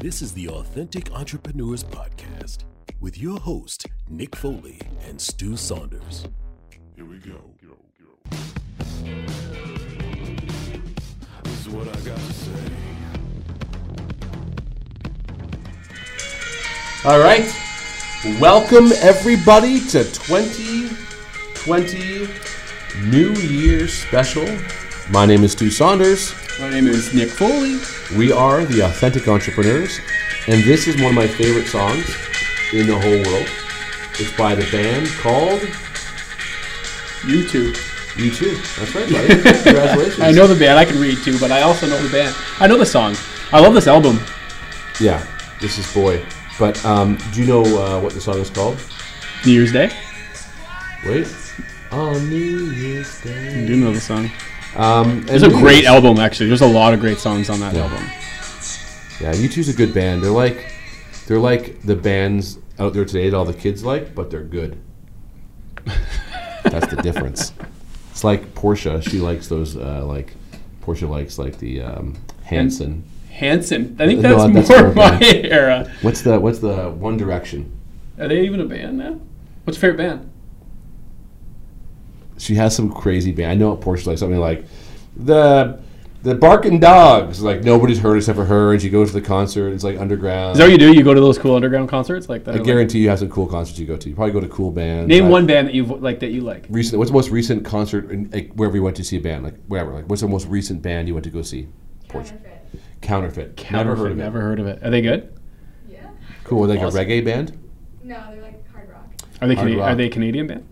This is the Authentic Entrepreneurs Podcast with your host, Nick Foley and Stu Saunders. Here we go. This is what I got to say. All right. Welcome, everybody, to 2020 New Year special. My name is Stu Saunders. My name is Nick Foley. We are the Authentic Entrepreneurs, and this is one of my favorite songs in the whole world. It's by the band called YouTube. U2. That's right, buddy. Congratulations. I know the band. I can read too, but I also know the band. I know the song. I love this album. Yeah, this is Boy. But um, do you know uh, what the song is called? New Year's Day. Wait. On New Year's I Day. do know the song. Um, It's a great album, actually. There's a lot of great songs on that Yeah. album. Yeah, U2's a good band. They're like they're like the bands out there today that all the kids like, but they're good. That's the difference. It's like Portia. She likes those uh, like Portia likes like the um, Hanson. Hanson. I think No, that's, that's more my band. era. What's the what's the One Direction? Are they even a band now? What's your favorite band? She has some crazy band. I know Portia likes something like the the Barking Dogs. Like nobody's heard except for her, and she goes to the concert. It's like underground. Is that what you do? You go to those cool underground concerts like that? I guarantee you have some cool concerts you go to. You probably go to cool bands. Name I- one band that you like that you like. recent what's the most recent concert in, like, wherever you went to see a band like wherever like what's the most recent band you went to go see Portia. counterfeit, never heard of it Never heard of it. Are they good? Yeah. cool like Awesome. a reggae band No, they're like hard rock. Are they Hard Cana- rock. are they a Canadian band?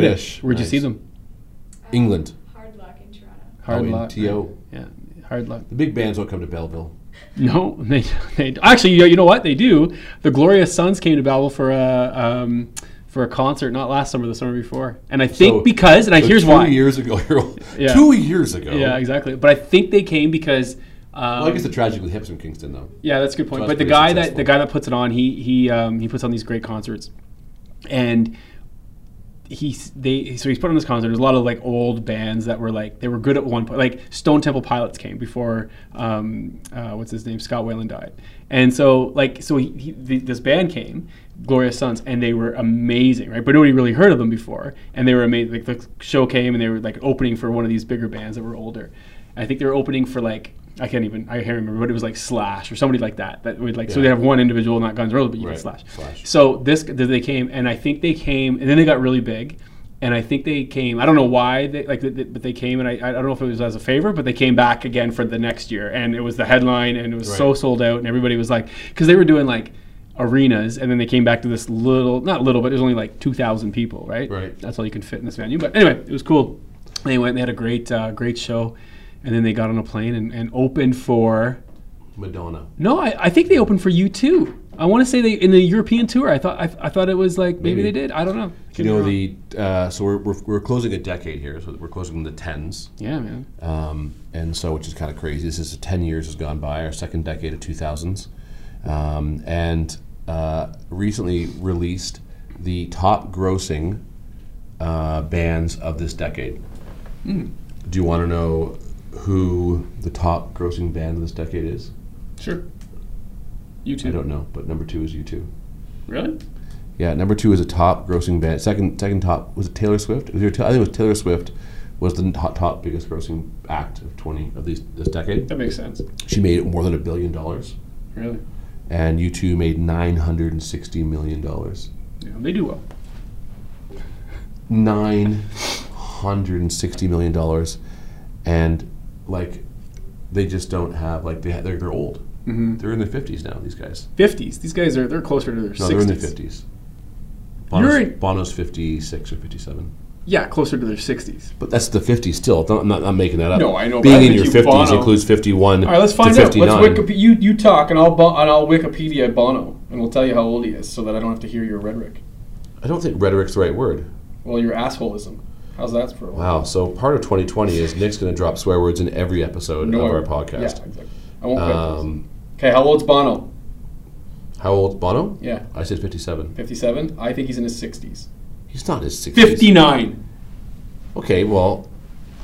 British. British. Where'd you see them? Um, England. Hard luck in Toronto. Hard oh, luck. TO Yeah, hard luck. the big bands don't come to Belleville No, they, they actually. You know what they do? The Glorious Sons came to Belleville for a um, for a concert, not last summer, the summer before. And I think So- because, and I So here's two why. years ago you're- Yeah. two years ago Yeah, exactly. But I think they came because. Um, well, I guess the Tragically Hips from Kingston though Yeah, that's a good point. So but the pretty guy that the guy that puts it on, he he um, he puts on these great concerts, and he's they so he's put on this concert. There's a lot of like old bands that were like they were good at one point. Like Stone Temple Pilots came before um, uh, what's his name Scott Weiland died, and so like so he, he th- this band came. Glorious Sons, and they were amazing, right? But nobody really heard of them before, and they were amazing. Like the show came, and they were like opening for one of these bigger bands that were older. I think they were opening for like I can't even I can't remember, but it was like Slash or somebody like that. That would like so they have one individual, not Guns N' Roses, but you Right, Slash. Slash. So this they came, and I think they came, and then they got really big. And I think they came. I don't know why, they, like, but they came, and I, I don't know if it was as a favor, but they came back again for the next year, and it was the headline, and it was so sold out, and everybody was like, because they were doing like arenas, and then they came back to this little, not little, but there's only like two thousand people, right? Right. That's all you can fit in this venue. But anyway, it was cool. They went, they had a great, uh, great show, and then they got on a plane and, and opened for. Madonna No, I, I think they opened for U2. I want to say they in the European tour. I thought I, I thought it was like maybe, Maybe. they did. I don't know. you know the uh, so we're, we're, we're closing a decade here so we're closing the tens yeah man. um, and so which is kind of crazy. This is 10 years has gone by, our second decade of 2000s, um, and uh, recently released the top grossing uh, bands of this decade. Hmm. Do you want to know who the top grossing band of this decade is? Sure. You I don't know, but number two is U2. Really? Yeah, number two is a top grossing band. Second, second top was it Taylor Swift? Was there, I think it was Taylor Swift was the top, top biggest grossing act of 20 of these this decade. That makes sense. She made more than a billion dollars, Really? and U2 made 960 million dollars. Yeah, they do well. 960 million dollars, and like they just don't have like they they're, they're old. Mm-hmm. They're in their 50s now. These guys. Fifties. These guys are they're closer to their No, 60s. they're in their 50s. You're Bono's, in- Bono's 56 or 57. Yeah, closer to their sixties. But that's the 50s still. I'm not, I'm making that up. No, I know, Being in your 50s Bono- includes 51 All right, let's find out. 59. Let's Wiki, you you talk and I'll and I'll Wikipedia Bono and we'll tell you how old he is so that I don't have to hear your rhetoric. I don't think rhetoric's the right word. Well, your assholeism. How's that for? a Wow. So part of 2020 is Nick's going to drop swear words in every episode No, of our podcast. Yeah, exactly. I won't quit. Um, Okay, how old's Bono? how old's Bono? Yeah, I said 57. 57. I think he's in his 60s. He's not his 60s. 59. Okay, well,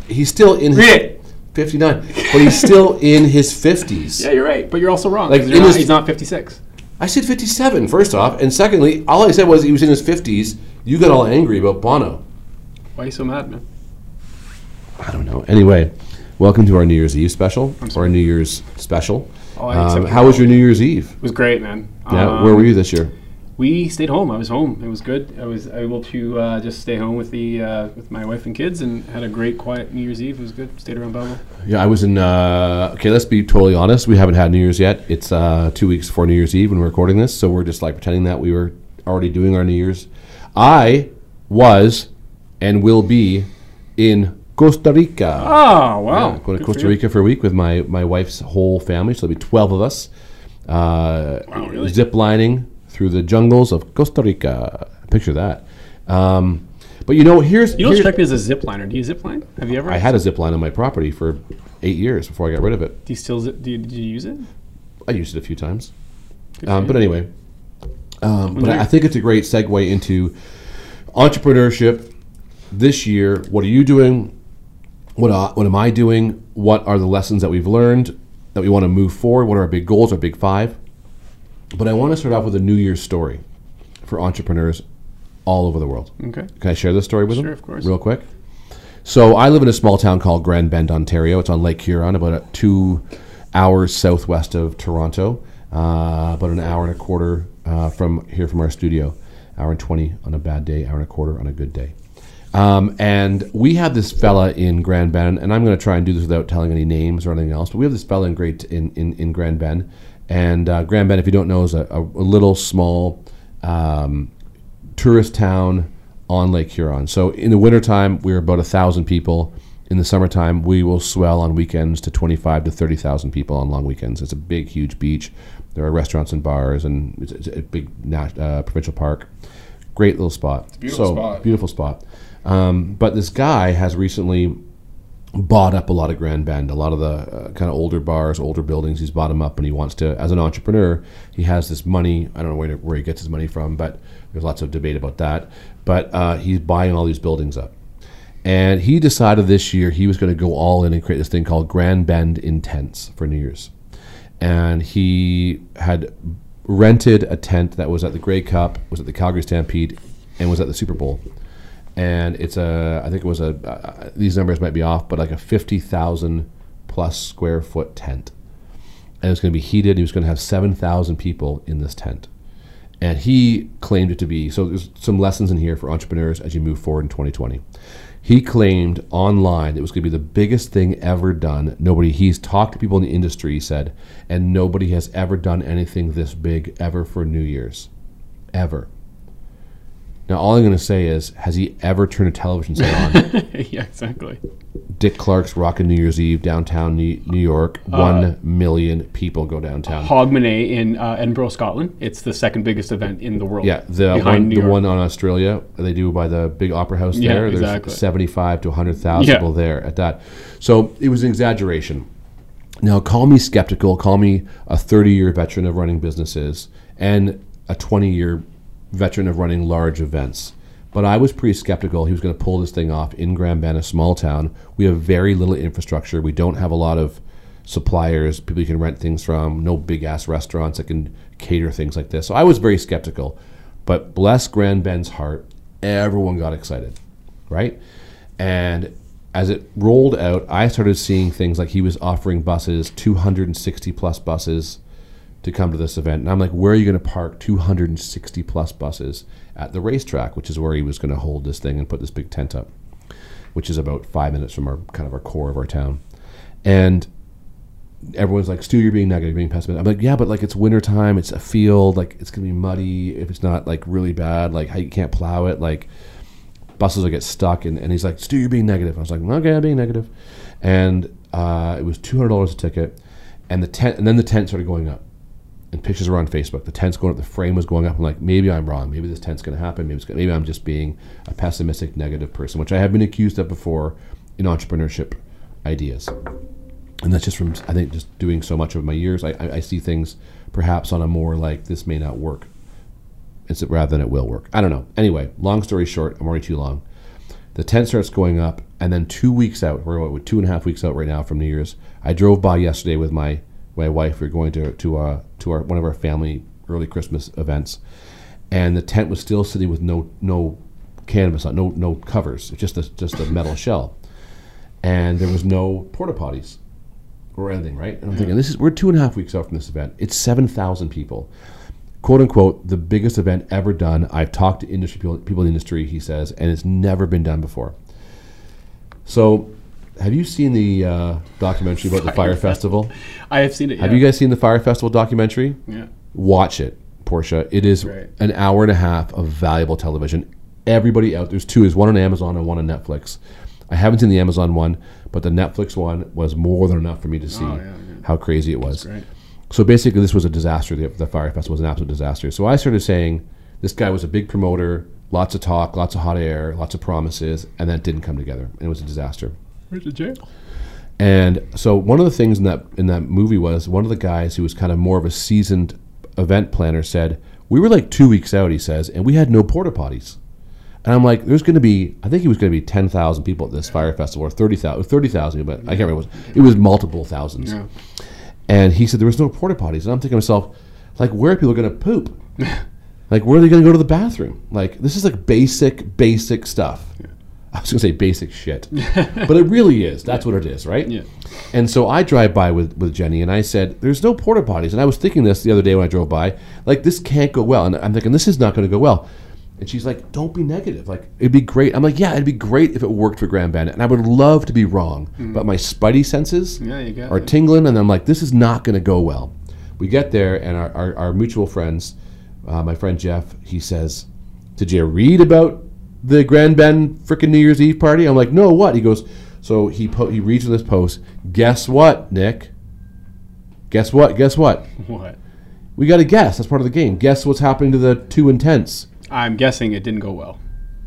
he's still in his. Read it. 59. But he's still in his 50s. Yeah, you're right, but you're also wrong. Like, 'cause in you're not- his- he's not 56. I said 57, first off. And secondly, all I said was he was in his 50s. You got all angry about Bono. Why are you so mad, man? I don't know. Anyway, welcome to our New Year's Eve special, or our New Year's special. Oh, I Um, how was your New Year's Eve? It was great, man. Yeah, Um, where were you this year? We stayed home. I was home. It was good. I was able to uh, just stay home with the uh, with my wife and kids, and had a great, quiet New Year's Eve. It was good. Stayed around Belleville. Yeah, I was in. Uh, okay, let's be totally honest. We haven't had New Year's yet. It's uh, two weeks before New Year's Eve when we're recording this, so we're just like pretending that we were already doing our New Year's. I was and will be in Costa Rica. Oh wow! Yeah, going to Good Costa. Rica for a week with my, my wife's whole family. So there'll be 12 of us. Uh, Wow, really? Zip lining through the jungles of Costa Rica. Picture that. Um, but you know, here's. You don't here's strike me as a zip liner. Do you zip line? Have you ever? I had a zip line on my property for eight years before I got rid of it. Do you still zip? Do you, did you use it? I used it a few times. Um, but anyway, um, but I, I think it's a great segue into entrepreneurship this year. What are you doing? What, uh, what am I doing? What are the lessons that we've learned that we want to move forward? What are our big goals, our big five? But I want to start off with a New Year's story for entrepreneurs all over the world. Okay. Can I share this story with them? Sure, of course. Real quick. So I live in a small town called Grand Bend, Ontario. It's on Lake Huron, about two hours southwest of Toronto, uh, about an hour and a quarter uh, from here from our studio. Hour and twenty on a bad day, hour and a quarter on a good day. Um, and we have this fella in Grand Bend, and I'm going to try and do this without telling any names or anything else. But we have this fella in Great in, in, in Grand Bend, and uh, Grand Bend, if you don't know, is a, a, a little small um, tourist town on Lake Huron. So in the wintertime, we're about a thousand people. In the summertime, we will swell on weekends to 25 to 30,000 people on long weekends. It's a big, huge beach. There are restaurants and bars, and it's, it's a big uh, provincial park. Great little spot. beautiful so, spot. Beautiful spot. Um, but this guy has recently bought up a lot of Grand Bend, a lot of the uh, kind of older bars, older buildings. He's bought them up, and he wants to. As an entrepreneur, he has this money. I don't know where, where he gets his money from, but there's lots of debate about that. But uh, he's buying all these buildings up, and he decided this year he was going to go all in and create this thing called Grand Bend Intense for New Year's, and he had rented a tent that was at the Grey Cup, was at the Calgary Stampede, and was at the Super Bowl and it's a I think it was a uh, these numbers might be off, but like a fifty thousand plus square foot tent, and it's going to be heated. He was going to have seven thousand people in this tent, and he claimed it to be. So there's some lessons in here for entrepreneurs as you move forward in 2020. He claimed online it was going to be the biggest thing ever done. Nobody he's talked to people in the industry, he said, and nobody has ever done anything this big ever for New Year's, ever. Now, all I'm going to say is, has he ever turned a television set on? yeah, exactly. Dick Clark's Rockin' New Year's Eve downtown New New York. Uh, One million people go downtown. Hogmanay in uh, Edinburgh, Scotland. It's the second biggest event in the world. Yeah, the behind one, New the York. one on Australia they do by the big opera house Yeah, there. There's 75 to 100,000 Yeah. people there at that. So it was an exaggeration. Now, call me skeptical, call me a 30 year veteran of running businesses and a 20 year veteran of running large events. But I was pretty skeptical he was going to pull this thing off in Grand Bend, a small town. We have very little infrastructure. We don't have a lot of suppliers, people you can rent things from, no big ass restaurants that can cater things like this. So I was very skeptical. But bless Grand Bend's heart, everyone got excited, right? And as it rolled out, I started seeing things like he was offering buses, 260 plus buses to come to this event. And I'm like, where are you going to park 260 plus buses? At the racetrack, which is where he was going to hold this thing and put this big tent up, which is about five minutes from our kind of our core of our town. And everyone's like, Stu, you're being negative, you're being pessimistic. I'm like, yeah, but like it's wintertime, it's a field, like it's gonna be muddy if it's not like really bad, like how you can't plow it, like buses will get stuck. And, and he's like, Stu, you're being negative. I was like, okay, I'm being negative. And uh, it was two hundred dollars a ticket, and the tent, and then the tent started going up. And pictures were on Facebook. The tent's going up. The frame was going up. I'm like, maybe I'm wrong. Maybe this tent's going to happen. Maybe maybe I'm just being a pessimistic, negative person, which I have been accused of before in entrepreneurship ideas and that's just from I think just doing so much of my years. I, I, I see things perhaps on a more like this may not work, it's rather than it will work. I don't know. Anyway, long story short, I'm already too long. The tent starts going up, and then two weeks out, we're two and a half weeks out right now from New Year's. I drove by yesterday with my my wife. We are going to to uh, to our one of our family early Christmas events, and the tent was still sitting with no no canvas on, no no covers, just a just a metal shell, and there was no porta potties or anything, right? And I'm thinking, this is we're two and a half weeks out from this event. It's seven thousand people, quote unquote, the biggest event ever done. I've talked to industry people, people in the industry, he says, and it's never been done before. So, have you seen the uh, documentary about the Fire Festival? I have seen it. Have yeah. you guys seen the Fire Festival documentary? Yeah. Watch it, Portia. It is Right. an hour and a half of valuable television. Everybody out there's two. There's one on Amazon and one on Netflix. I haven't seen the Amazon one, but the Netflix one was more than enough for me to see Oh, yeah, yeah. how crazy it was. So basically, this was a disaster. The, the Fire Festival was an absolute disaster. So I started saying, this guy was a big promoter, lots of talk, lots of hot air, lots of promises, and that didn't come together. And it was a disaster. Where's the jail? And so one of the things in that in that movie was one of the guys who was kind of more of a seasoned event planner said, "We were like 2 weeks out," he says, "and we had no porta potties." And I'm like, "There's going to be I think it was going to be 10,000 people at this fire festival or 30,000 30,000, but I can't remember. It was, it was multiple thousands." Yeah. And he said there was no porta potties. And I'm thinking to myself, like, where are people going to poop? like, where are they going to go to the bathroom? Like, this is like basic, basic stuff. I was going to say basic shit, but it really is. That's what it is, right? Yeah. And so I drive by with, with Jenny and I said, There's no porta potties. And I was thinking this the other day when I drove by, like, this can't go well. And I'm thinking, this is not going to go well. And she's like, Don't be negative. Like, it'd be great. I'm like, Yeah, it'd be great if it worked for Grand Bandit. And I would love to be wrong. But my spidey senses Yeah, you got are it. tingling. And I'm like, This is not going to go well. We get there, and our, our, our mutual friends, uh, my friend Jeff, he says, Did you read about the Grand Bend frickin' New Year's Eve party? I'm like, No, what? He goes, So he po- he reads this post. Guess what, Nick? Guess what? Guess what? What? We got to guess. That's part of the game. Guess what's happening to the two intents? I'm guessing it didn't go well.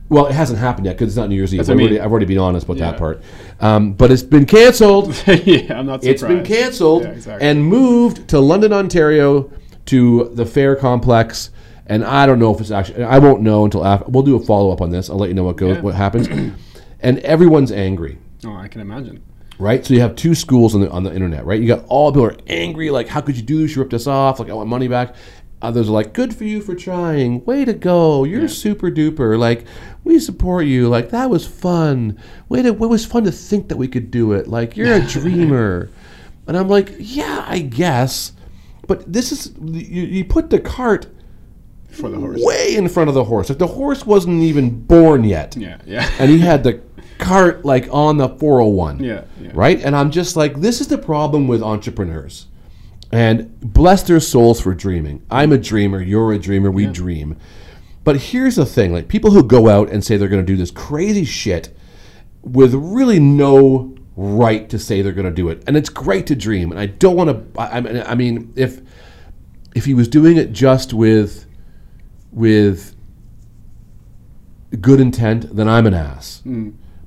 Well, it hasn't happened yet because it's not New Year's Eve. I've I already. I've already been honest about that part. Um, but it's been canceled. yeah, I'm not surprised. It's been canceled Yeah, exactly. and moved to London, Ontario, to the Fair Complex. And I don't know if it's actually. I won't know until after. We'll do a follow up on this. I'll let you know what goes, Yeah. what happens. and everyone's angry, oh, I can imagine. right? So you have two schools on the on the internet, right? You got all people are angry, like, "How could you do this? You ripped us off! Like, I want money back." Others are like, "Good for you for trying. Way to go! You're super duper. Like, we support you. Like, that was fun. Way to. It was fun to think that we could do it. Like, you're a dreamer." And I'm like, "Yeah, I guess." But this is you, you put the cart For the horse. way in front of the horse. Like the horse wasn't even born yet. Yeah, yeah. And he had the cart like on the 401. Yeah, yeah. Right? And I'm just like, this is the problem with entrepreneurs. And bless their souls for dreaming. I'm a dreamer, you're a dreamer, we dream. But here's the thing, like people who go out and say they're going to do this crazy shit with really no right to say they're going to do it. And it's great to dream, and I don't want to I, I I mean if if he was doing it just with with good intent, then I'm an ass.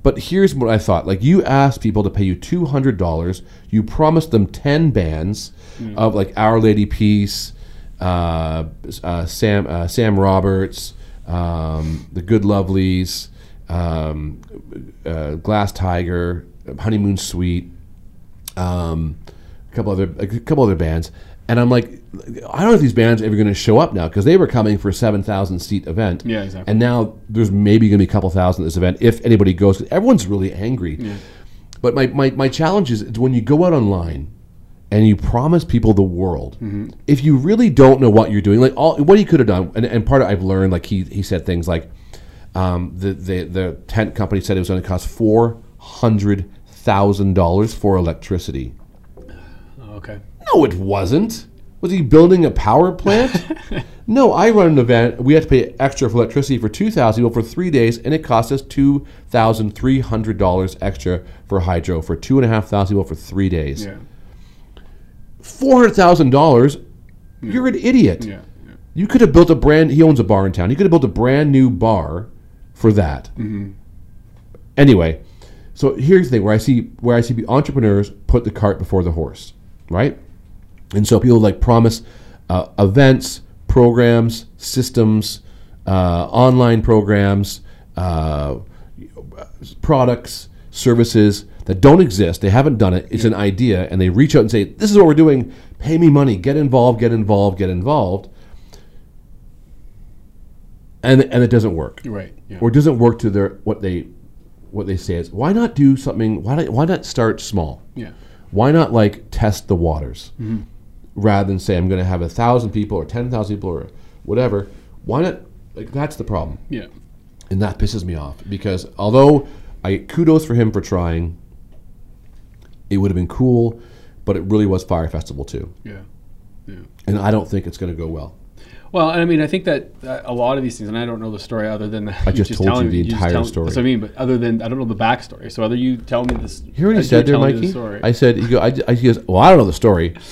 But here's what I thought: like you asked people to pay you two hundred dollars, you promised them ten bands of like Our Lady Peace, uh, uh, Sam uh, Sam Roberts, um, the Good Lovelies, um, uh, Glass Tiger, Honeymoon Suite, um, a couple other a couple other bands, and I'm like, I don't know if these bands are ever going to show up now because they were coming for a seven thousand seat event, Yeah, exactly. and now there's maybe going to be a couple thousand at this event if anybody goes. everyone's really angry. Yeah. But my, my, my challenge is, when you go out online and you promise people the world, if you really don't know what you're doing, like all what he could have done, and, and part of I've learned, like he, he said things like um, the, the the tent company said it was going to cost four hundred thousand dollars for electricity. Okay. No, it wasn't. Was he building a power plant? no, I run an event. We had to pay extra for electricity for two thousand people for three days, and it cost us two thousand three hundred dollars extra for hydro for two and a half thousand people for three days. Yeah. Four hundred thousand dollars. You're an idiot. Yeah. yeah. You could have built a brand. He owns a bar in town. He could have built a brand new bar for that. Mm-hmm. Anyway, so here's the thing: where I see where I see entrepreneurs put the cart before the horse, right? And so people like promise uh, events, programs, systems, uh, online programs, uh, products, services that don't exist. They haven't done it. It's an idea, and they reach out and say, "This is what we're doing. Pay me money. Get involved. Get involved. Get involved." And and it doesn't work, Right. Yeah. or it doesn't work to their what they what they say is. Why not do something? Why not, why not start small? yeah. Why not like test the waters Mm-hmm. Rather than say I'm going to have a thousand people or ten thousand people or whatever? Why not? Like that's the problem Yeah. and that pisses me off because although I kudos for him for trying, it would have been cool, but it really was Fire Festival too, Yeah. Yeah. and I don't think it's going to go well. Well, I mean, I think that a lot of these things, and I don't know the story other than I just told you the entire story. That's what I mean, but other than I don't know the backstory. So other you tell me this. Hear what he said there, Mikey? the. I said, he, go, I, I, he goes, well, I don't know the story.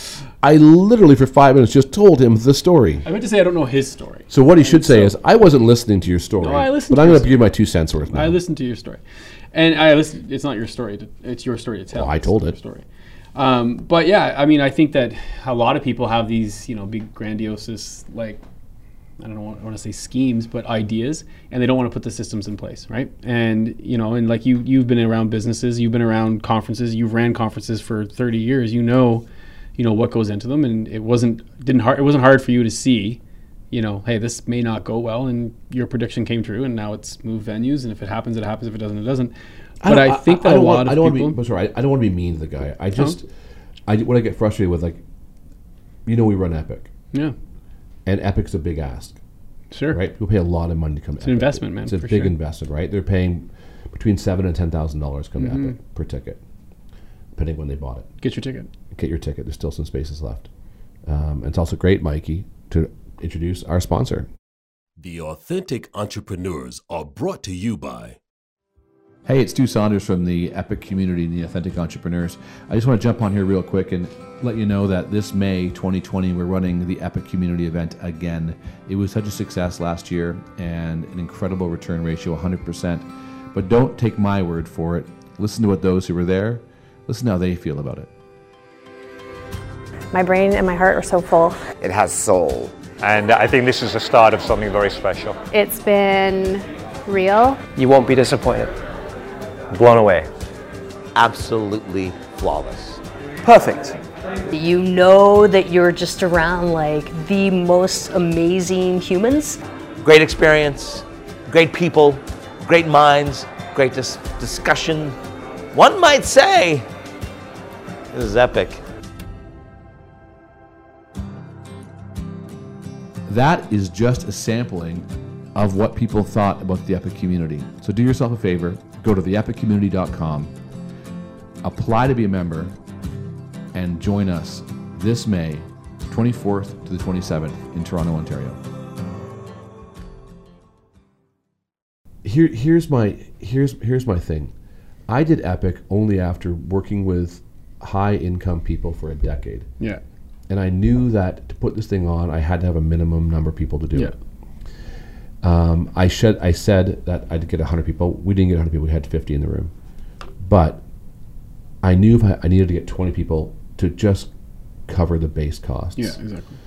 I literally for five minutes just told him the story. I meant to say I don't know his story. So what he should say so- is, I wasn't listening to your story, No, I listened but I'm going to give my two cents worth now. I listened to your story, and I listened. It's not your story. To, it's your story to tell. Well, I told it. Story. Um, but yeah, I mean, I think that a lot of people have these, you know, big grandiose, like, I don't know, I want to say schemes, but ideas, and they don't want to put the systems in place, right? And you know, and like you, you've been around businesses, you've been around conferences, you've ran conferences for 30 years, you know, you know what goes into them, and it wasn't didn't hard, it wasn't hard for you to see you know, hey, this may not go well, and your prediction came true, and now it's moved venues, and if it happens, it happens. If it doesn't, it doesn't. But I, don't- think that I a don't lot want, I of don't want people. to be, sorry, I, I don't want to be mean to the guy. I just, I what I get frustrated with, like, you know, we run Epic, yeah, and Epic's a big ask. sure. right? People pay a lot of money to come. to an investment, man, It's a big sure. investment, right? They're paying between seven and ten thousand dollars come Mm-hmm. Epic per ticket, depending when they bought it. Get your ticket. Get your ticket. There's still some spaces left. Um, and it's also great, Mikey, to introduce our sponsor. The Authentic Entrepreneurs are brought to you by Hey, it's Stu Saunders from the Epic community and the Authentic Entrepreneurs. I just want to jump on here real quick and let you know that this May 2020, we're running the Epic community event again. It was such a success last year and an incredible return ratio, 100%. But don't take my word for it. Listen to what those who were there, listen to how they feel about it. My brain and my heart are so full. It has soul. And I think this is the start of something very special. It's been real. You won't be disappointed. Blown away. Absolutely flawless. Perfect. You know that you're just around like the most amazing humans. Great experience, great people, great minds, great dis- discussion. One might say this is epic. That is just a sampling of what people thought about the Epic community. So do yourself a favor, go to theepiccommunity.com, apply to be a member, and join us this May 24th to the 27th in Toronto, Ontario. Here, here's my here's here's my thing. I did Epic only after working with high income people for a decade Yeah. And I knew that to put this thing on, I had to have a minimum number of people to do Yeah. it. Um, I said I said that I'd get 100 people. We didn't get 100 people. We had 50 in the room, but I knew if I, I needed to get 20 people to just cover the base costs. Yeah. Exactly.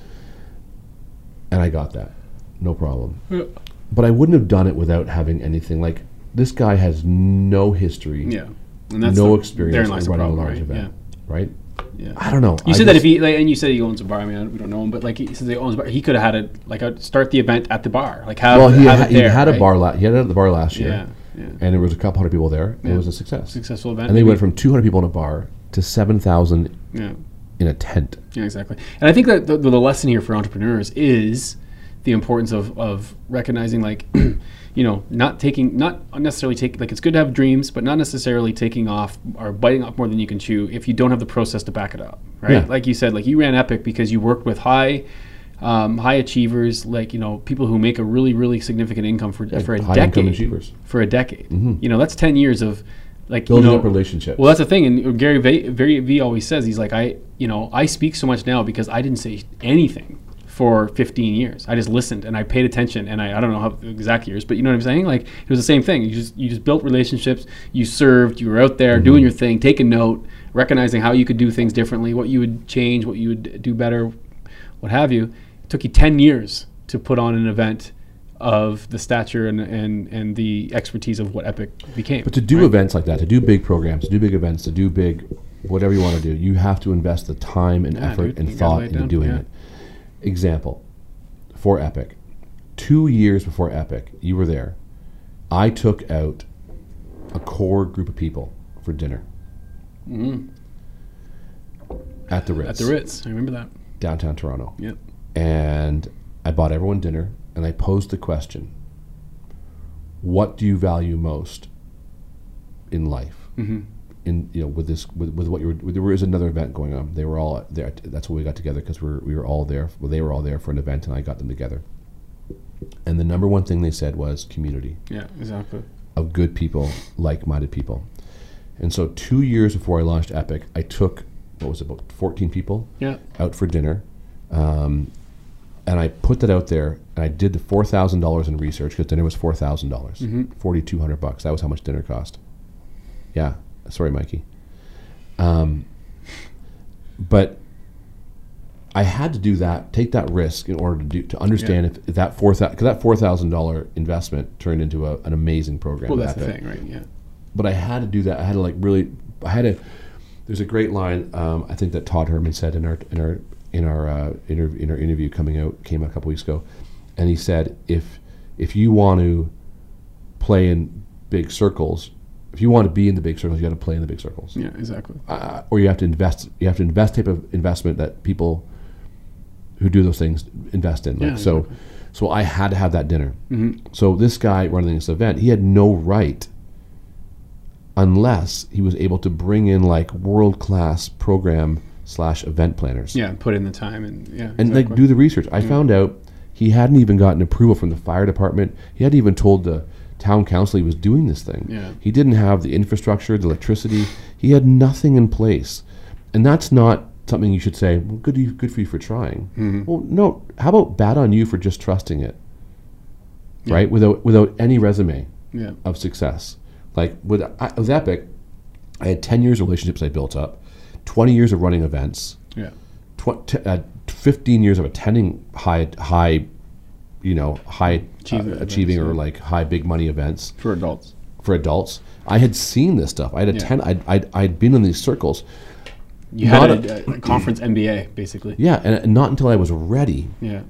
and I got that, no problem. Yeah. But I wouldn't have done it without having anything like this. Guy has no history, Yeah. And that's no the- experience in running problem, a large right? event, right? Yeah. I don't know. You I said that if he like, and you said he owns a bar. I mean, we don't know him, but like he says he owns a bar. He could have had it like uh, start the event at the bar, like have well, he have had, it he there, had a bar. La- he had it at the bar last year. Yeah. Yeah. and there was a couple hundred people there. Yeah. It was a success. Successful event. And they went from 200 people in a bar to 7,000 Yeah. in a tent. Yeah, exactly. And I think that the, the lesson here for entrepreneurs is the importance of, of recognizing, like, you know, not taking, not necessarily taking, like, it's good to have dreams, but not necessarily taking off or biting off more than you can chew if you don't have the process to back it up, right? Yeah. Like you said, like, you ran Epic because you worked with high, um, high achievers, like, you know, people who make a really, really significant income for, for a high decade. achievers. For a decade. You know, that's 10 years of, like, Building you know, up relationships. Well, that's the thing, and Gary v, Gary V always says he's like I, you know, I speak so much now because I didn't say anything for 15 years. I just listened and I paid attention, and I, I don't know how exact years, but you know what I'm saying. Like it was the same thing. You just you just built relationships. You served. You were out there doing mhm. your thing, taking note, recognizing how you could do things differently, what you would change, what you would do better, what have you. It took you 10 years to put on an event of the stature and, and, and the expertise of what Epic became. But to do right? events like that, to do big programs, to do big events, to do big whatever you want to do, you have to invest the time and Yeah, effort dude, and thought into down, doing yeah. it. Example for Epic, two years before Epic, you were there. I took out a core group of people for dinner at the Ritz, Mm-hmm. At the Ritz, I remember that. downtown Toronto. Yep. and I bought everyone dinner and I posed the question what do you value most in life Mm-hmm. In you know with this with, with what you were there was another event going on they were all there that's why we got together because we were, we were all there well, they were all there for an event and I got them together and the number one thing they said was community Yeah, exactly. of good people, like-minded people. And so, two years before I launched Epic, I took what was it, about fourteen people Yeah. out for dinner, um, and I put that out there. And I did the four thousand dollars in research because dinner was four thousand dollars, forty two hundred bucks. That was how much dinner cost. Yeah, sorry, Mikey. Um, but I had to do that, take that risk in order to do to understand if, if that four thousand because that four thousand dollar investment turned into a, an amazing program. Well, that's the thing, right? Yeah. but I had to do that. I had to like really. I had to. There's a great line um, I think that Todd Herman said in our in our in our uh, interview in our interview coming out came out a couple weeks ago, and he said if if you want to play in big circles, if you want to be in the big circles, you got to play in the big circles, Yeah, exactly. uh, or you have to invest. You have to invest type of investment that people who do those things invest in. Like Yeah, so, exactly. so I had to have that dinner. So this guy running this event, he had no right unless he was able to bring in like world class program slash event planners. Yeah, put in the time and yeah. And like do the research. I found out he hadn't even gotten approval from the fire department. He hadn't even told the town council he was doing this thing. Yeah. He didn't have the infrastructure, the electricity. He had nothing in place. And that's not something you should say, well, good, you- good for you for trying. Mm-hmm. Well, no. How about bad on you for just trusting it? Right? Without, without any resume Yeah. of success. Like with, I, with Epic, I had 10 years of relationships I built up, 20 years of running events, Yeah. tw- t- uh, 15 years of attending high, high, you know, high Achievement uh, events, achieving or like high big money events For adults. for adults. I had seen this stuff. I'd Yeah. I'd, I'd, I'd been in these circles. You Not had a, a conference MBA basically. Yeah, and, and not until I was ready Yeah.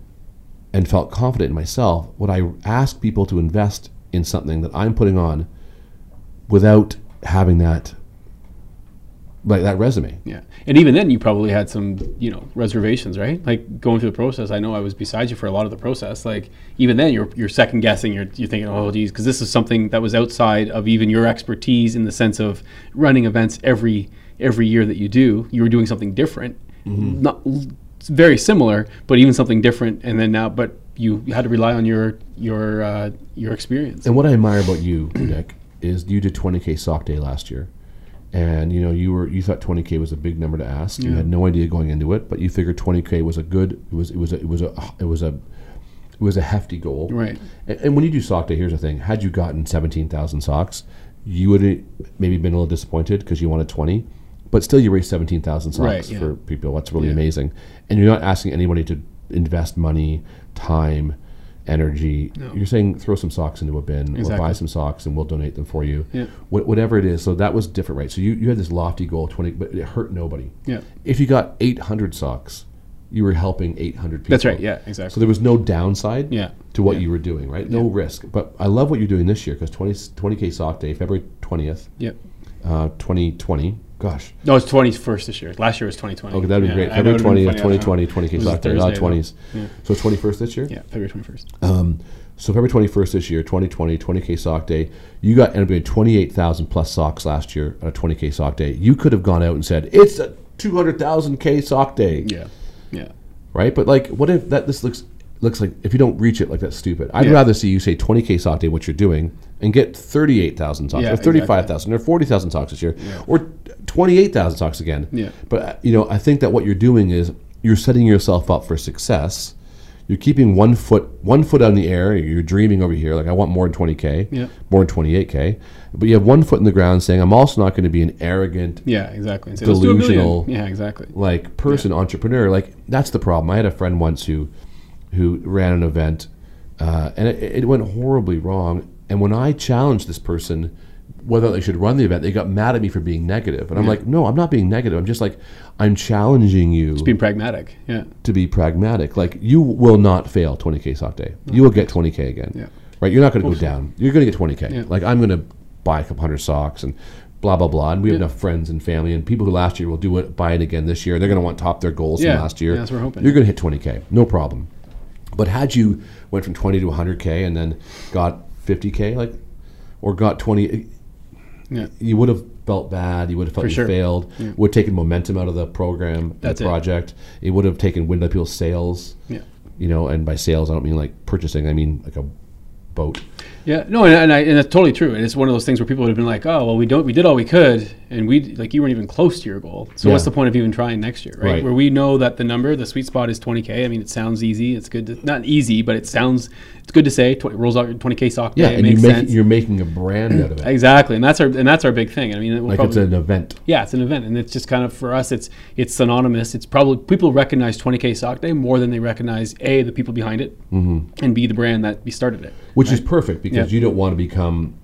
and felt confident in myself would I ask people to invest in something that I'm putting on without having that like that resume. Yeah. And even then you probably had some, you know, reservations, right? Like going through the process. I know I was beside you for a lot of the process. Like even then you're you're second guessing, you're you're thinking, "Oh geez, because this is something that was outside of even your expertise in the sense of running events every every year that you do. You were doing something different. Not very similar, but even something different and then now but you had to rely on your your uh, your experience. And what I admire about you, Nick, is you did 20k sock day last year, and you know you were you thought 20k was a big number to ask. You had no idea going into it, but you figured 20k was a good. It was it was a, it was a it was a it was a hefty goal. Right. And, and when you do sock day, here's the thing: had you gotten 17,000 socks, you would have maybe been a little disappointed because you wanted 20. But still, you raised 17,000 socks Right, yeah. for people. That's really Yeah. amazing. And you're not asking anybody to invest money, time, energy. You're saying throw some socks into a bin or buy some socks and we'll donate them for you. Yeah. Wh- whatever it is. So that was different, right? So you, you had this lofty goal, 20, but it hurt nobody. Yeah. If you got 800 socks, you were helping 800 people. That's right, yeah, exactly. So there was no downside Yeah. to what Yeah. you were doing, right? No risk. But I love what you're doing this year because 20, 20K Sock Day, February 20th, Yep. uh, 2020. Gosh. No, it's 21st this year. Last year was 2020. Okay, that'd be Yeah, great. February it'd been 20th, funny, I don't know. 2020, 20K It was a Sock Day. Ah, 20s. Yeah. So 21st this year? Yeah, February 21st. Um, so February 21st this year, 2020, 20K Sock Day. You got ended up getting 28,000 plus socks last year on a 20K Sock Day. You could have gone out and said, it's a 200,000 K Sock Day. Yeah. Yeah. right? But like, what if that this looks looks like if you don't reach it, like that's stupid. I'd Yeah. rather see you say 20k sock day, what you're doing, and get 38,000 socks, Yeah, or 35,000, or 40,000 socks this year, or 28,000 socks again. Yeah. But uh, you know, I think that what you're doing is you're setting yourself up for success. You're keeping one foot one foot on the air. You're dreaming over here, like I want more than 20k, Yeah. more than 28k. But you have one foot in the ground, saying I'm also not going to be an arrogant, Yeah, exactly. And say, "Let's do a million." delusional Yeah, exactly. like person entrepreneur like that's the problem i had a friend once who who ran an event uh, and it, it went horribly wrong. And when I challenged this person whether they should run the event, they got mad at me for being negative. And I'm Yeah. like, no, I'm not being negative. I'm just like, I'm challenging you Just being pragmatic. Yeah. to be pragmatic. Like you will not fail 20k sock day. You will get 20k again. Yeah. Right. You're not going to go down. You're going to get 20k. Yeah. Like I'm going to buy a couple hundred socks and blah blah blah. And we have Yeah. enough friends and family and people who last year will do it, buy it again this year. They're going to want to top their goals from last year. Yeah, that's what we're hoping. You're going to hit 20k. No problem. But had you went from 20 to 100k and then got 50k, like, or got 20, Yeah. you would have felt bad. You would have felt For you sure. failed. Yeah. Would have taken momentum out of the program, That's the project. It. would have taken wind out of people's sails. Yeah. You know, and by sails, I don't mean like purchasing. I mean like a boat. Yeah, no, and, and, I, and that's totally true. And it's one of those things where people would have been like, "Oh, well, we don't, we did all we could, and we like you weren't even close to your goal. So what's the point of even trying next year, right? Right. Where we know that the number, the sweet spot is 20k. I mean, it sounds easy. It's good, to, not easy, but it sounds it's good to say. 20, rolls out your 20k sock Yeah, day. And you make, you're making a brand out of it. Exactly, and that's our and that's our big thing. I mean, it Like it's an event. yeah, it's an event, and it's just kind of for us. It's it's synonymous. It's probably people recognize 20k sock day more than they recognize a the people behind it, mm-hmm. and b the brand that we started it. Which is perfect because Yeah. you don't want to become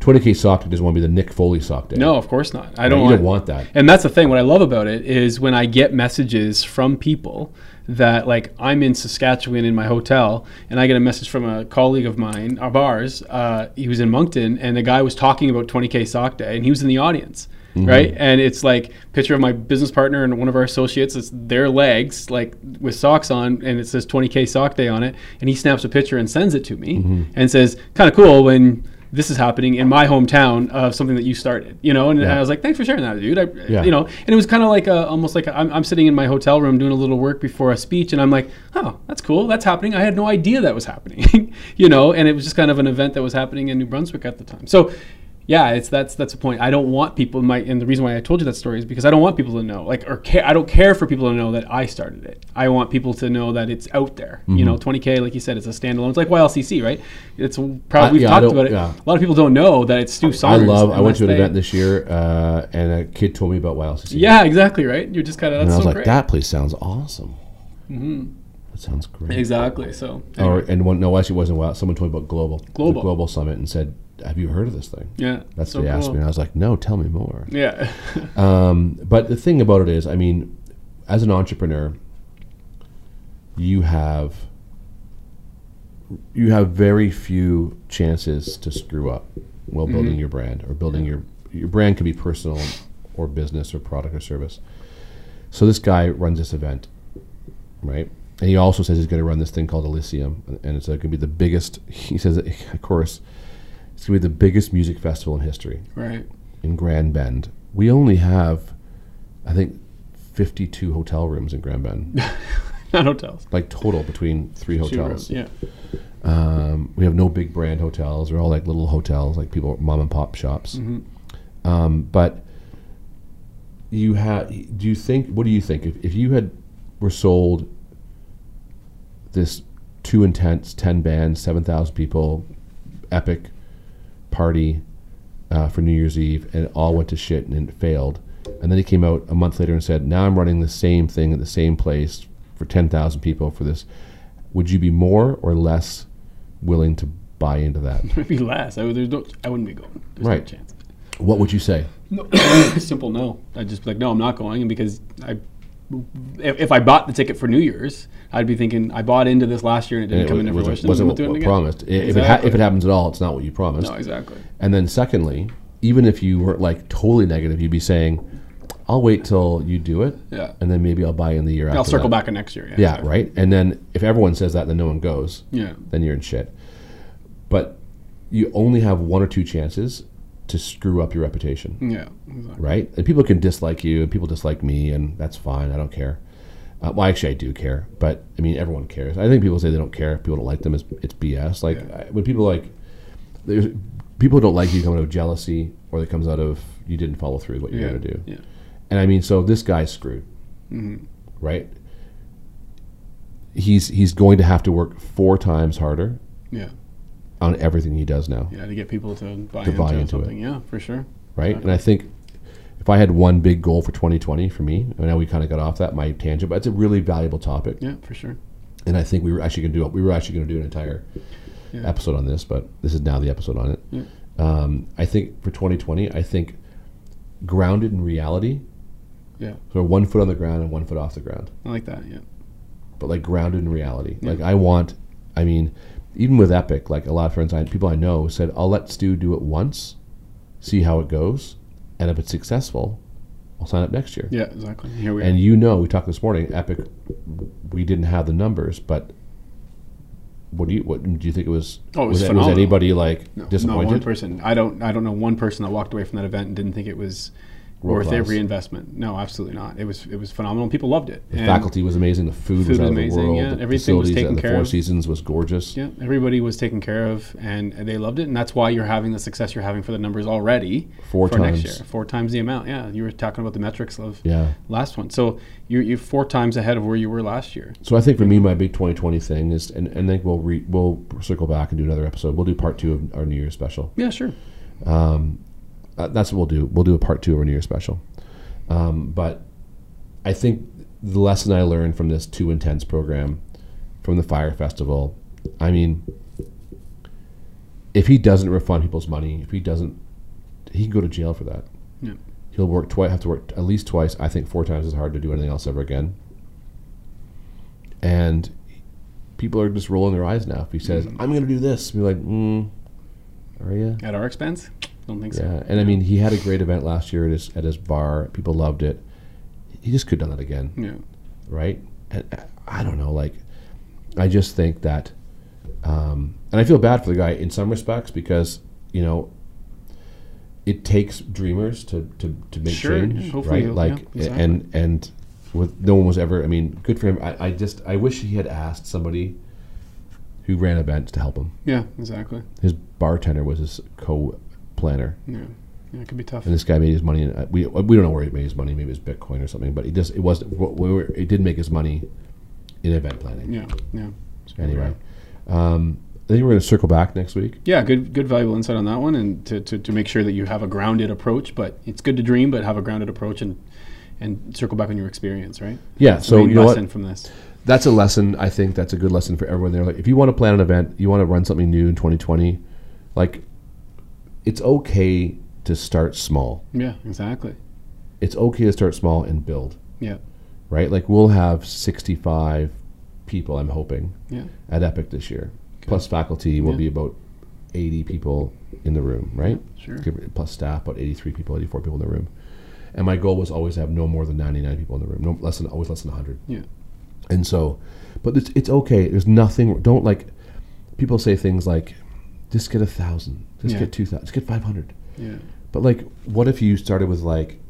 20k sock day doesn't want to be the Nick Foley sock day. No, of course not. I don't. you want, don't want that. And that's the thing. What I love about it is when I get messages from people that, like, I'm in Saskatchewan in my hotel, and I get a message from a colleague of mine, of ours. Uh, he was in Moncton, and the guy was talking about 20k sock day, and he was in the audience. Mm-hmm. Right, and it's like picture of my business partner and one of our associates. It's their legs, like with socks on, and it says 20k sock day on it. And he snaps a picture and sends it to me, Mm-hmm. and says, "Kind of cool when this is happening in my hometown of something that you started." You know, and Yeah. I was like, "Thanks for sharing that, dude." I, Yeah. You know, and it was kind of like a, almost like a, I'm, I'm sitting in my hotel room doing a little work before a speech, and I'm like, "Oh, that's cool. That's happening. I had no idea that was happening." you know, and it was just kind of an event that was happening in New Brunswick at the time. So. Yeah, it's that's that's the point. I don't want people. My and the reason why I told you that story is because I don't want people to know, like, or care. I don't care for people to know that I started it. I want people to know that it's out there. You know, Mm-hmm. 20k, like you said, it's a standalone. It's like YLCC, right? It's probably we've yeah, talked about it. yeah. A lot of people don't know that it's Stu Saunders. I love. I went to an they- event this year, uh, and a kid told me about YLCC. Yeah, exactly. Right. You're just kind of and I was so like, great. that place sounds awesome. Mm-hmm. That sounds great. Exactly. So. Or and one, no, actually, it wasn't well. Someone told me about Global, Global. the Global Summit, and said, "Have you heard of this thing?" yeah. That's so what they asked me, and I was like, "No, tell me more." Yeah. Um, but the thing about it is, I mean, as an entrepreneur, you have you have very few chances to screw up while building Mm-hmm. your brand or building your your brand can be personal or business or product or service. So this guy runs this event, right? And he also says he's going to run this thing called Elysium, and it's going to be the biggest. He says, of course, it's going to be the biggest music festival in history right. in Grand Bend. We only have, I think, 52 hotel rooms in Grand Bend, Not hotels. like total between three hotels. rooms, Yeah. Um, we have no big brand hotels. They're all like little hotels, like people mom and pop shops. Mm-hmm. Um, but you have. Do you think? What do you think? If, if you had were sold this two intense, ten bands, seven thousand people, epic party uh, for New Year's Eve, and it all went to shit and it failed, and then he came out a month later and said, "Now I'm running the same thing at the same place for ten thousand people for this." Would you be more or less willing to buy into that? Maybe less. I, would- there's no, I wouldn't be going. There's Right. No chance. What would you say? No, simple no. I'd just be like, no, I'm not going, and because I, if, I bought the ticket for New Year's, I'd be thinking I bought into this last year and it didn't And come it into was, fruition. wasn't what, what promised. I- If, it ha- if it happens at all, it's not what you promised. No, exactly. And then secondly, even if you weren't like totally negative, you'd be saying, "I'll wait till you do it, Yeah. and then maybe I'll buy in the year after." I'll circle that." back in next year. Yeah, Yeah, exactly. right. And then if everyone says that, then no one goes. Yeah. Then you're in shit. But you only have one or two chances to screw up your reputation, Yeah. Exactly. right? And people can dislike you, and people dislike me, and that's fine. I don't care. Uh, well, actually, I do care, but I mean, everyone cares. I think people say they don't care. If People don't like them. It's, it's BS. Like Yeah. I, when people like, there's people don't like you come out of jealousy, or it comes out of you didn't follow through with what you're Yeah. going to do. Yeah. And I mean, so this guy's screwed, Mm-hmm. right? He's he's going to have to work four times harder Yeah. On everything he does now, Yeah. To get people to buy To into, buy into it. something. Yeah, for sure. right? And I think if I had one big goal for 2020 for me, I know we kind of got off that my tangent, but it's a really valuable topic. Yeah, for sure. and I think we were actually going to do we were actually going to do an entire Yeah. episode on this, but this is now the episode on it. Yeah. Um, I think for 2020, I think grounded in reality. Yeah. So one foot on the ground and one foot off the ground, I like that. Yeah. but like grounded in reality. Yeah. Like I want, I mean, even with Epic, like a lot of friends, I people I know said, I'll let Stu do it once, see how it goes, and if it's successful, I'll sign up next year. Yeah. Exactly. Here we are. And you know, we talked this morning. Epic, we didn't have the numbers, but what do you what do you think it was? Oh, it was was, was anybody like No, Not one person. I don't. I don't know one person that walked away from that event and didn't think it was World worth class. every investment. No, absolutely not. It was. It was phenomenal. People loved it. The And- faculty was amazing. The food, Food was was out amazing, of the world. yeah. The Everything was taken at the Four of. Seasons was gorgeous. Yeah, everybody was taken care of, and they loved it, and that's why you're having the success you're having for the numbers already Four for next times. year. Four times the amount. Yeah, you were talking about the metrics of Yeah. last one, so you're, you're four times ahead of where you were last year. So I think for me, my big 2020 thing is, and, and I think we'll re, we'll circle back and do another episode. We'll do part two of our New Year special. Yeah, sure. Um, uh, that's what we'll do. We'll do a part two of our New Year's special. Um, but I think the lesson I learned from this Too Intense program, from the Fire Festival, I mean, if he doesn't refund people's money, if he doesn't, he can go to jail for that. Yeah. He'll work twice. Have to work at least twice. I think four times as hard to do anything else ever again. And people are just rolling their eyes now. If he says, Mm-hmm. "I'm going to do this," be like, mm, "Are you?" At our expense, don't think so. Yeah, and I mean, he had a great event last year at his at his bar. People loved it. He just could have done that again, Yeah. right? And uh, I don't know, like, I just think that, um, and I feel bad for the guy in some respects because you know, it takes dreamers to to, to make Sure, change, hopefully right? Like, yeah, exactly. and and with no one was ever. I mean, good for him. I, I just I wish he had asked somebody who ran events to help him. Yeah, exactly. His bartender was his co-planner. Yeah, yeah, it could be tough. And this guy made his money. In, uh, we we don't know where he made his money. Maybe it was Bitcoin or something. But he just it wasn't. We were, it did make his money in event planning. Yeah, yeah. So Anyway, um, I think we're going to circle back next week. Yeah, good, good, valuable insight on that one, and to, to, to make sure that you have a grounded approach. But it's good to dream, but have a grounded approach and and circle back on your experience, right? Yeah. That's So you know what? from this. That's a lesson. I think that's a good lesson for everyone there. Like, if you want to plan an event, you want to run something new in 2020, like, it's okay to start small. Yeah, exactly. It's okay to start small and build. Yeah, Right. Like we'll have 65 people. I'm hoping. yeah, at Epic this year. Plus faculty will Yeah. be about 80 people in the room, right? sure. Plus staff, about 83 people, 84 people in the room. And my goal was always to have no more than 99 people in the room, no less than always less than 100. yeah, And so, but it's, it's okay. There's nothing. Don't like. People say things like, "Just get a thousand. Just Yeah. get two thousand. Just get 500." yeah. But like, what if you started with like,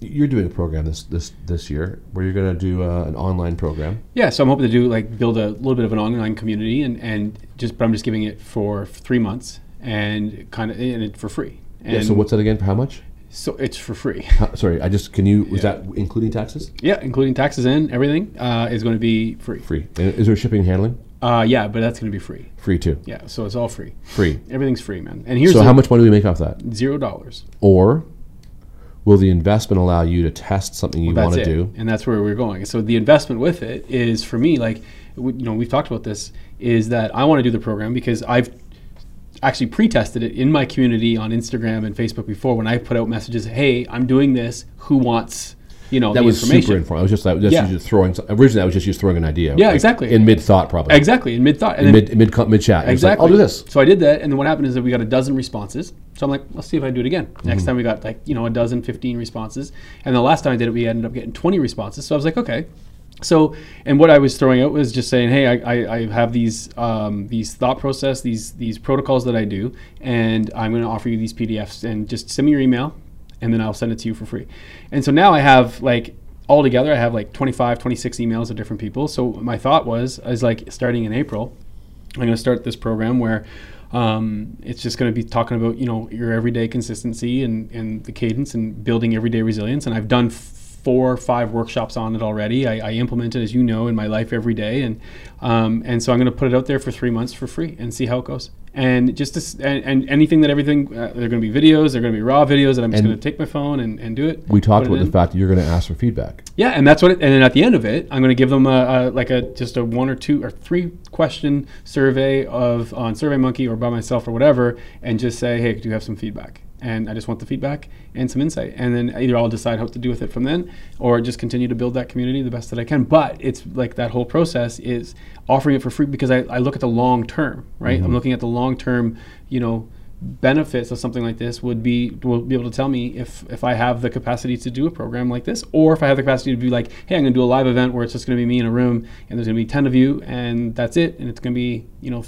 you're doing a program this this this year where you're going to do uh, an online program. Yeah, so I'm hoping to do like build a little bit of an online community and, and just but I'm just giving it for three months and kind of and it for free. And yeah. So what's that again? For how much? so it's for free. How, sorry, I just can you was Yeah. that including taxes? Yeah, including taxes and everything uh, is going to be free. Free. And is there shipping handling? Uh, yeah, but that's going to be free. Free too. Yeah, so it's all free. Free. Everything's free, man. And here's So the- how much money do we make off that? Zero dollars. Or will the investment allow you to test something you That's want to do? and that's where we're going. So the investment with it is for me, like you know, we've talked about this, is that I want to do the program because I've actually pre-tested it in my community on Instagram and Facebook before when I put out messages, "Hey, I'm doing this. Who wants, you know, That was information?" super informal. I was just like just Yeah. just throwing. Originally, I was just used throwing an idea. Yeah, like, exactly. In mid thought, probably. Exactly in mid thought, In mid mid mid chat. Exactly. I'll do this. So I did that, and then what happened is that we got a dozen responses. So I'm like, let's see if I do it again. Mm-hmm. Next time we got like you know a dozen, 15 responses, and the last time I did it, we ended up getting 20 responses. So I was like, okay. So and what I was throwing out was just saying, hey, I, I, I have these um, these thought process, these these protocols that I do, and I'm going to offer you these PDFs, and just send me your email, and then I'll send it to you for free. And so now I have like altogether, I have like 25, 26 emails of different people. So my thought was, is like starting in April, I'm going to start this program where um, it's just going to be talking about you know your everyday consistency and, and the cadence and building everyday resilience. And I've done four or five workshops on it already. I, I implement it, as you know, in my life every day. And um, and so I'm going to put it out there for three months for free and see how it goes. And just to, and, and anything that everything uh, they're going to be videos, they're going to be raw videos, and I'm just going to take my phone and, and do it. We talked about the fact that you're going to ask for feedback. Yeah, and that's what. It, and then at the end of it, I'm going to give them a, a like a just a one or two or three question survey of on SurveyMonkey or by myself or whatever, and just say, hey, do you have some feedback? And I just want the feedback and some insight, and then either I'll decide how to do with it from then, or just continue to build that community the best that I can. But it's like that whole process is offering it for free because I, I look at the long term, right? I'm mm-hmm. looking at the long term, you know benefits of something like this would be will be able to tell me if if I have the capacity to do a program like this or if I have the capacity to be like hey I'm going to do a live event where it's just going to be me in a room and there's going to be 10 of you and that's it and it's going to be you know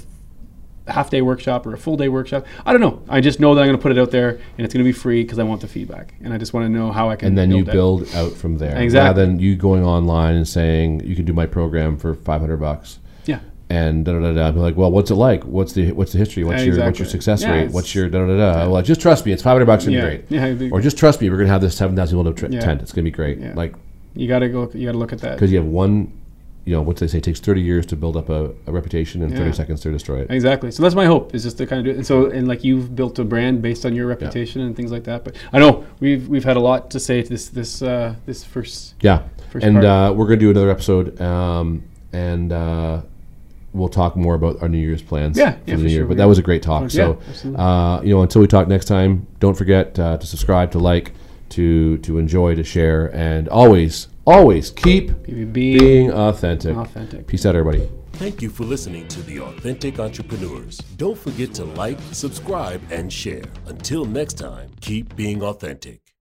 half day workshop or a full day workshop I don't know I just know that I'm going to put it out there and it's going to be free because I want the feedback and I just want to know how I can And then you it. build out from there. Exactly. Rather than you going online and saying you can do my program for 500 bucks. yeah and da da da da. Be like, well, what's it like? What's the what's the history? What's your what's your success Yeah, rate? What's your da da da da? Well, just trust me, it's five hundred bucks. It's Yeah. be great. Yeah, or just trust me, we're gonna have this seven thousand people tr- Yeah. tent. It's gonna be great. Yeah. Like you got to go you got to look at that because you have one, you know, what they say it takes thirty years to build up a, a reputation and Yeah. thirty seconds to destroy it. Exactly. So that's my hope is just to kind of do it. And so, and like you've built a brand based on your reputation and things like that. But I know we've we've had a lot to say to this this uh, this first. Yeah, First and uh, we're gonna do another episode, um, and uh, we'll talk more about our New Year's plans. Yeah, for yeah, the new year. sure. But that was a great talk. Yeah, so, uh, you know, until we talk next time, don't forget uh, to subscribe, to like, to to enjoy, to share, and always, always keep Being, being authentic. authentic. Peace out, everybody. Thank you for listening to The Authentic Entrepreneurs. Don't forget to like, subscribe, and share. Until next time, keep being authentic.